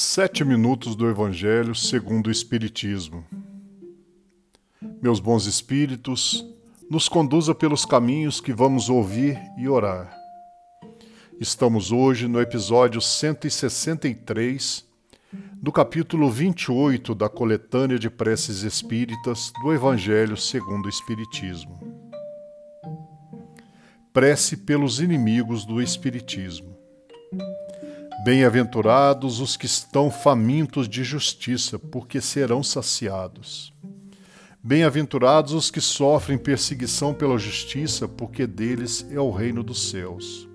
Sete minutos do Evangelho segundo o Espiritismo. Meus bons espíritos, nos conduza pelos caminhos que vamos ouvir e orar. Estamos hoje no episódio 163 do capítulo 28 da coletânea de preces espíritas do Evangelho segundo o Espiritismo. Prece pelos inimigos do Espiritismo. Bem-aventurados os que estão famintos de justiça, porque serão saciados. Bem-aventurados os que sofrem perseguição pela justiça, porque deles é o reino dos céus.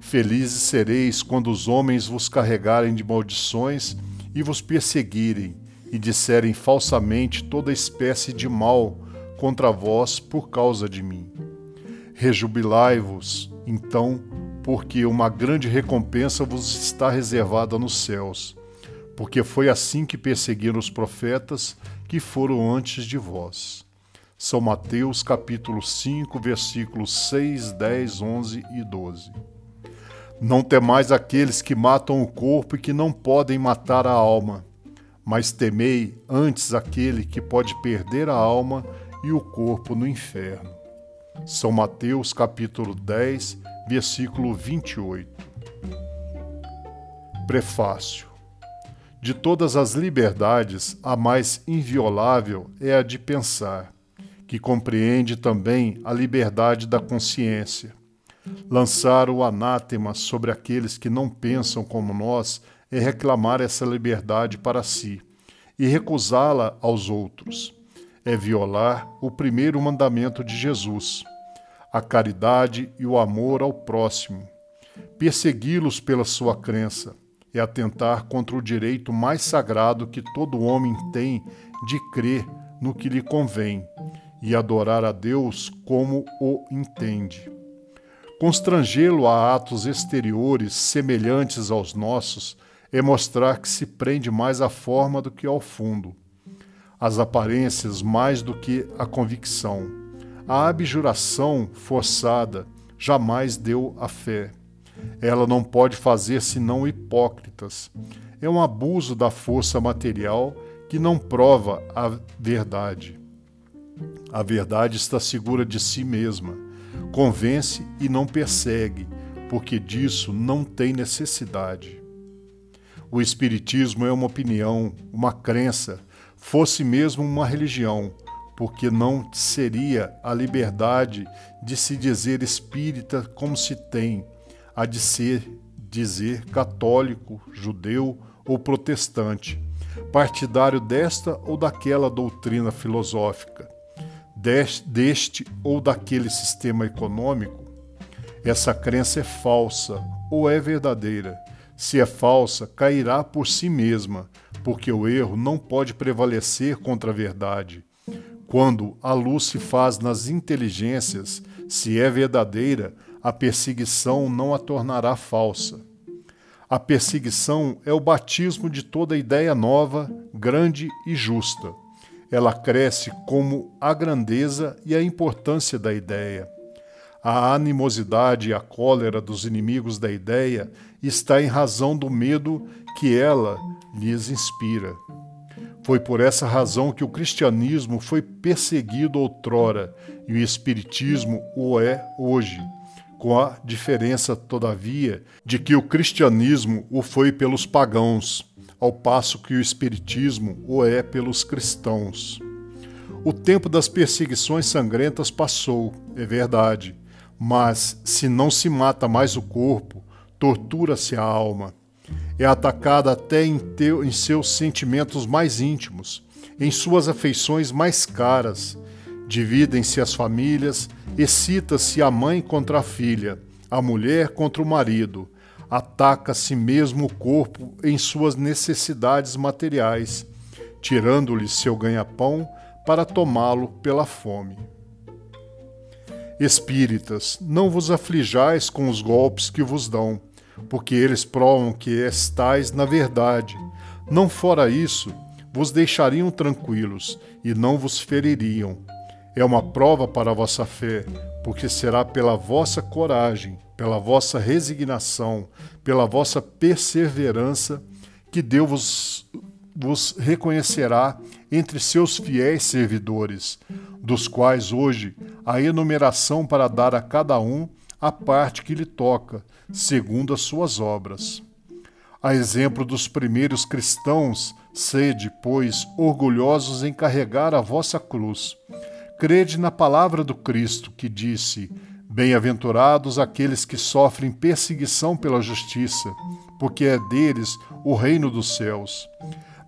Felizes sereis quando os homens vos carregarem de maldições e vos perseguirem, e disserem falsamente toda espécie de mal contra vós por causa de mim. Rejubilai-vos, então, porque uma grande recompensa vos está reservada nos céus, porque foi assim que perseguiram os profetas que foram antes de vós. São Mateus capítulo 5, versículos 6, 10, 11 e 12. Não temais aqueles que matam o corpo e que não podem matar a alma, mas temei antes aquele que pode perder a alma e o corpo no inferno. São Mateus capítulo 10, versículo 28. Prefácio. De todas as liberdades, a mais inviolável é a de pensar, que compreende também a liberdade da consciência. Lançar o anátema sobre aqueles que não pensam como nós é reclamar essa liberdade para si e recusá-la aos outros. É violar o primeiro mandamento de Jesus a caridade e o amor ao próximo. Persegui-los pela sua crença é atentar contra o direito mais sagrado que todo homem tem de crer no que lhe convém e adorar a Deus como o entende. Constrangê-lo a atos exteriores semelhantes aos nossos é mostrar que se prende mais à forma do que ao fundo, às aparências mais do que à convicção a abjuração forçada jamais deu a fé. Ela não pode fazer senão hipócritas. É um abuso da força material que não prova a verdade. A verdade está segura de si mesma, convence e não persegue, porque disso não tem necessidade. O Espiritismo é uma opinião, uma crença, fosse mesmo uma religião, porque não seria a liberdade de se dizer espírita como se tem, a de ser dizer católico, judeu ou protestante, partidário desta ou daquela doutrina filosófica, deste ou daquele sistema econômico. Essa crença é falsa ou é verdadeira. Se é falsa, cairá por si mesma, porque o erro não pode prevalecer contra a verdade quando a luz se faz nas inteligências, se é verdadeira, a perseguição não a tornará falsa. A perseguição é o batismo de toda ideia nova, grande e justa. Ela cresce como a grandeza e a importância da ideia. A animosidade e a cólera dos inimigos da ideia está em razão do medo que ela lhes inspira. Foi por essa razão que o cristianismo foi perseguido outrora e o espiritismo o é hoje, com a diferença, todavia, de que o cristianismo o foi pelos pagãos, ao passo que o espiritismo o é pelos cristãos. O tempo das perseguições sangrentas passou, é verdade, mas se não se mata mais o corpo, tortura-se a alma é atacada até em, teu, em seus sentimentos mais íntimos, em suas afeições mais caras. Dividem-se as famílias, excita-se a mãe contra a filha, a mulher contra o marido, ataca-se mesmo o corpo em suas necessidades materiais, tirando-lhe seu ganha-pão para tomá-lo pela fome. Espíritas, não vos aflijais com os golpes que vos dão porque eles provam que estais na verdade. Não fora isso, vos deixariam tranquilos e não vos feririam. É uma prova para a vossa fé, porque será pela vossa coragem, pela vossa resignação, pela vossa perseverança, que Deus vos, vos reconhecerá entre seus fiéis servidores, dos quais hoje a enumeração para dar a cada um a parte que lhe toca, segundo as suas obras. A exemplo dos primeiros cristãos, sede, pois, orgulhosos em carregar a vossa cruz. Crede na palavra do Cristo, que disse: Bem-aventurados aqueles que sofrem perseguição pela justiça, porque é deles o reino dos céus.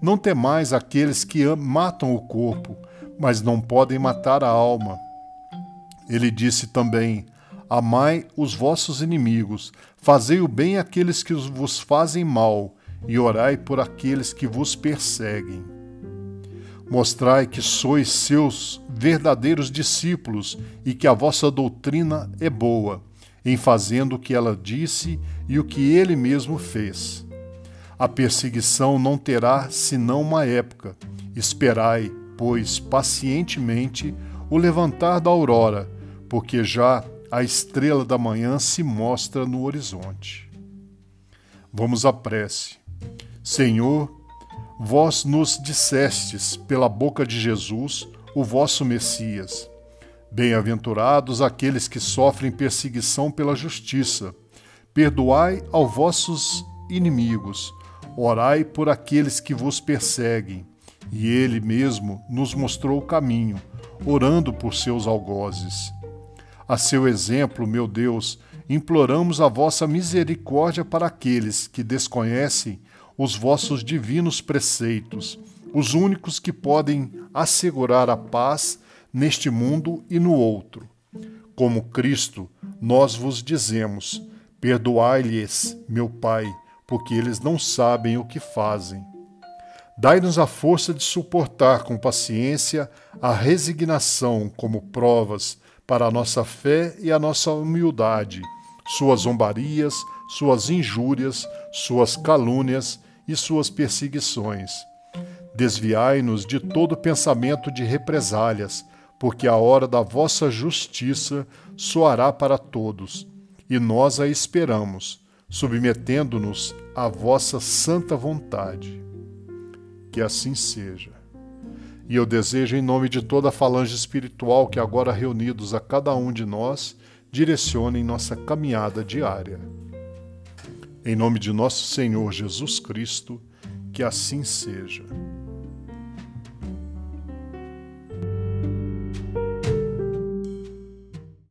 Não temais aqueles que matam o corpo, mas não podem matar a alma. Ele disse também: Amai os vossos inimigos, fazei o bem àqueles que vos fazem mal, e orai por aqueles que vos perseguem. Mostrai que sois seus verdadeiros discípulos e que a vossa doutrina é boa, em fazendo o que ela disse e o que ele mesmo fez. A perseguição não terá senão uma época. Esperai, pois, pacientemente o levantar da aurora, porque já a estrela da manhã se mostra no horizonte. Vamos à prece. Senhor, vós nos dissestes pela boca de Jesus, o vosso Messias. Bem-aventurados aqueles que sofrem perseguição pela justiça. Perdoai aos vossos inimigos, orai por aqueles que vos perseguem. E ele mesmo nos mostrou o caminho, orando por seus algozes. A seu exemplo, meu Deus, imploramos a vossa misericórdia para aqueles que desconhecem os vossos divinos preceitos, os únicos que podem assegurar a paz neste mundo e no outro. Como Cristo, nós vos dizemos: perdoai-lhes, meu Pai, porque eles não sabem o que fazem. Dai-nos a força de suportar com paciência a resignação como provas para a nossa fé e a nossa humildade, suas zombarias, suas injúrias, suas calúnias e suas perseguições. Desviai-nos de todo pensamento de represálias, porque a hora da vossa justiça soará para todos, e nós a esperamos, submetendo-nos à vossa santa vontade. Que assim seja. E eu desejo, em nome de toda a falange espiritual que agora reunidos a cada um de nós, direcionem nossa caminhada diária. Em nome de nosso Senhor Jesus Cristo, que assim seja.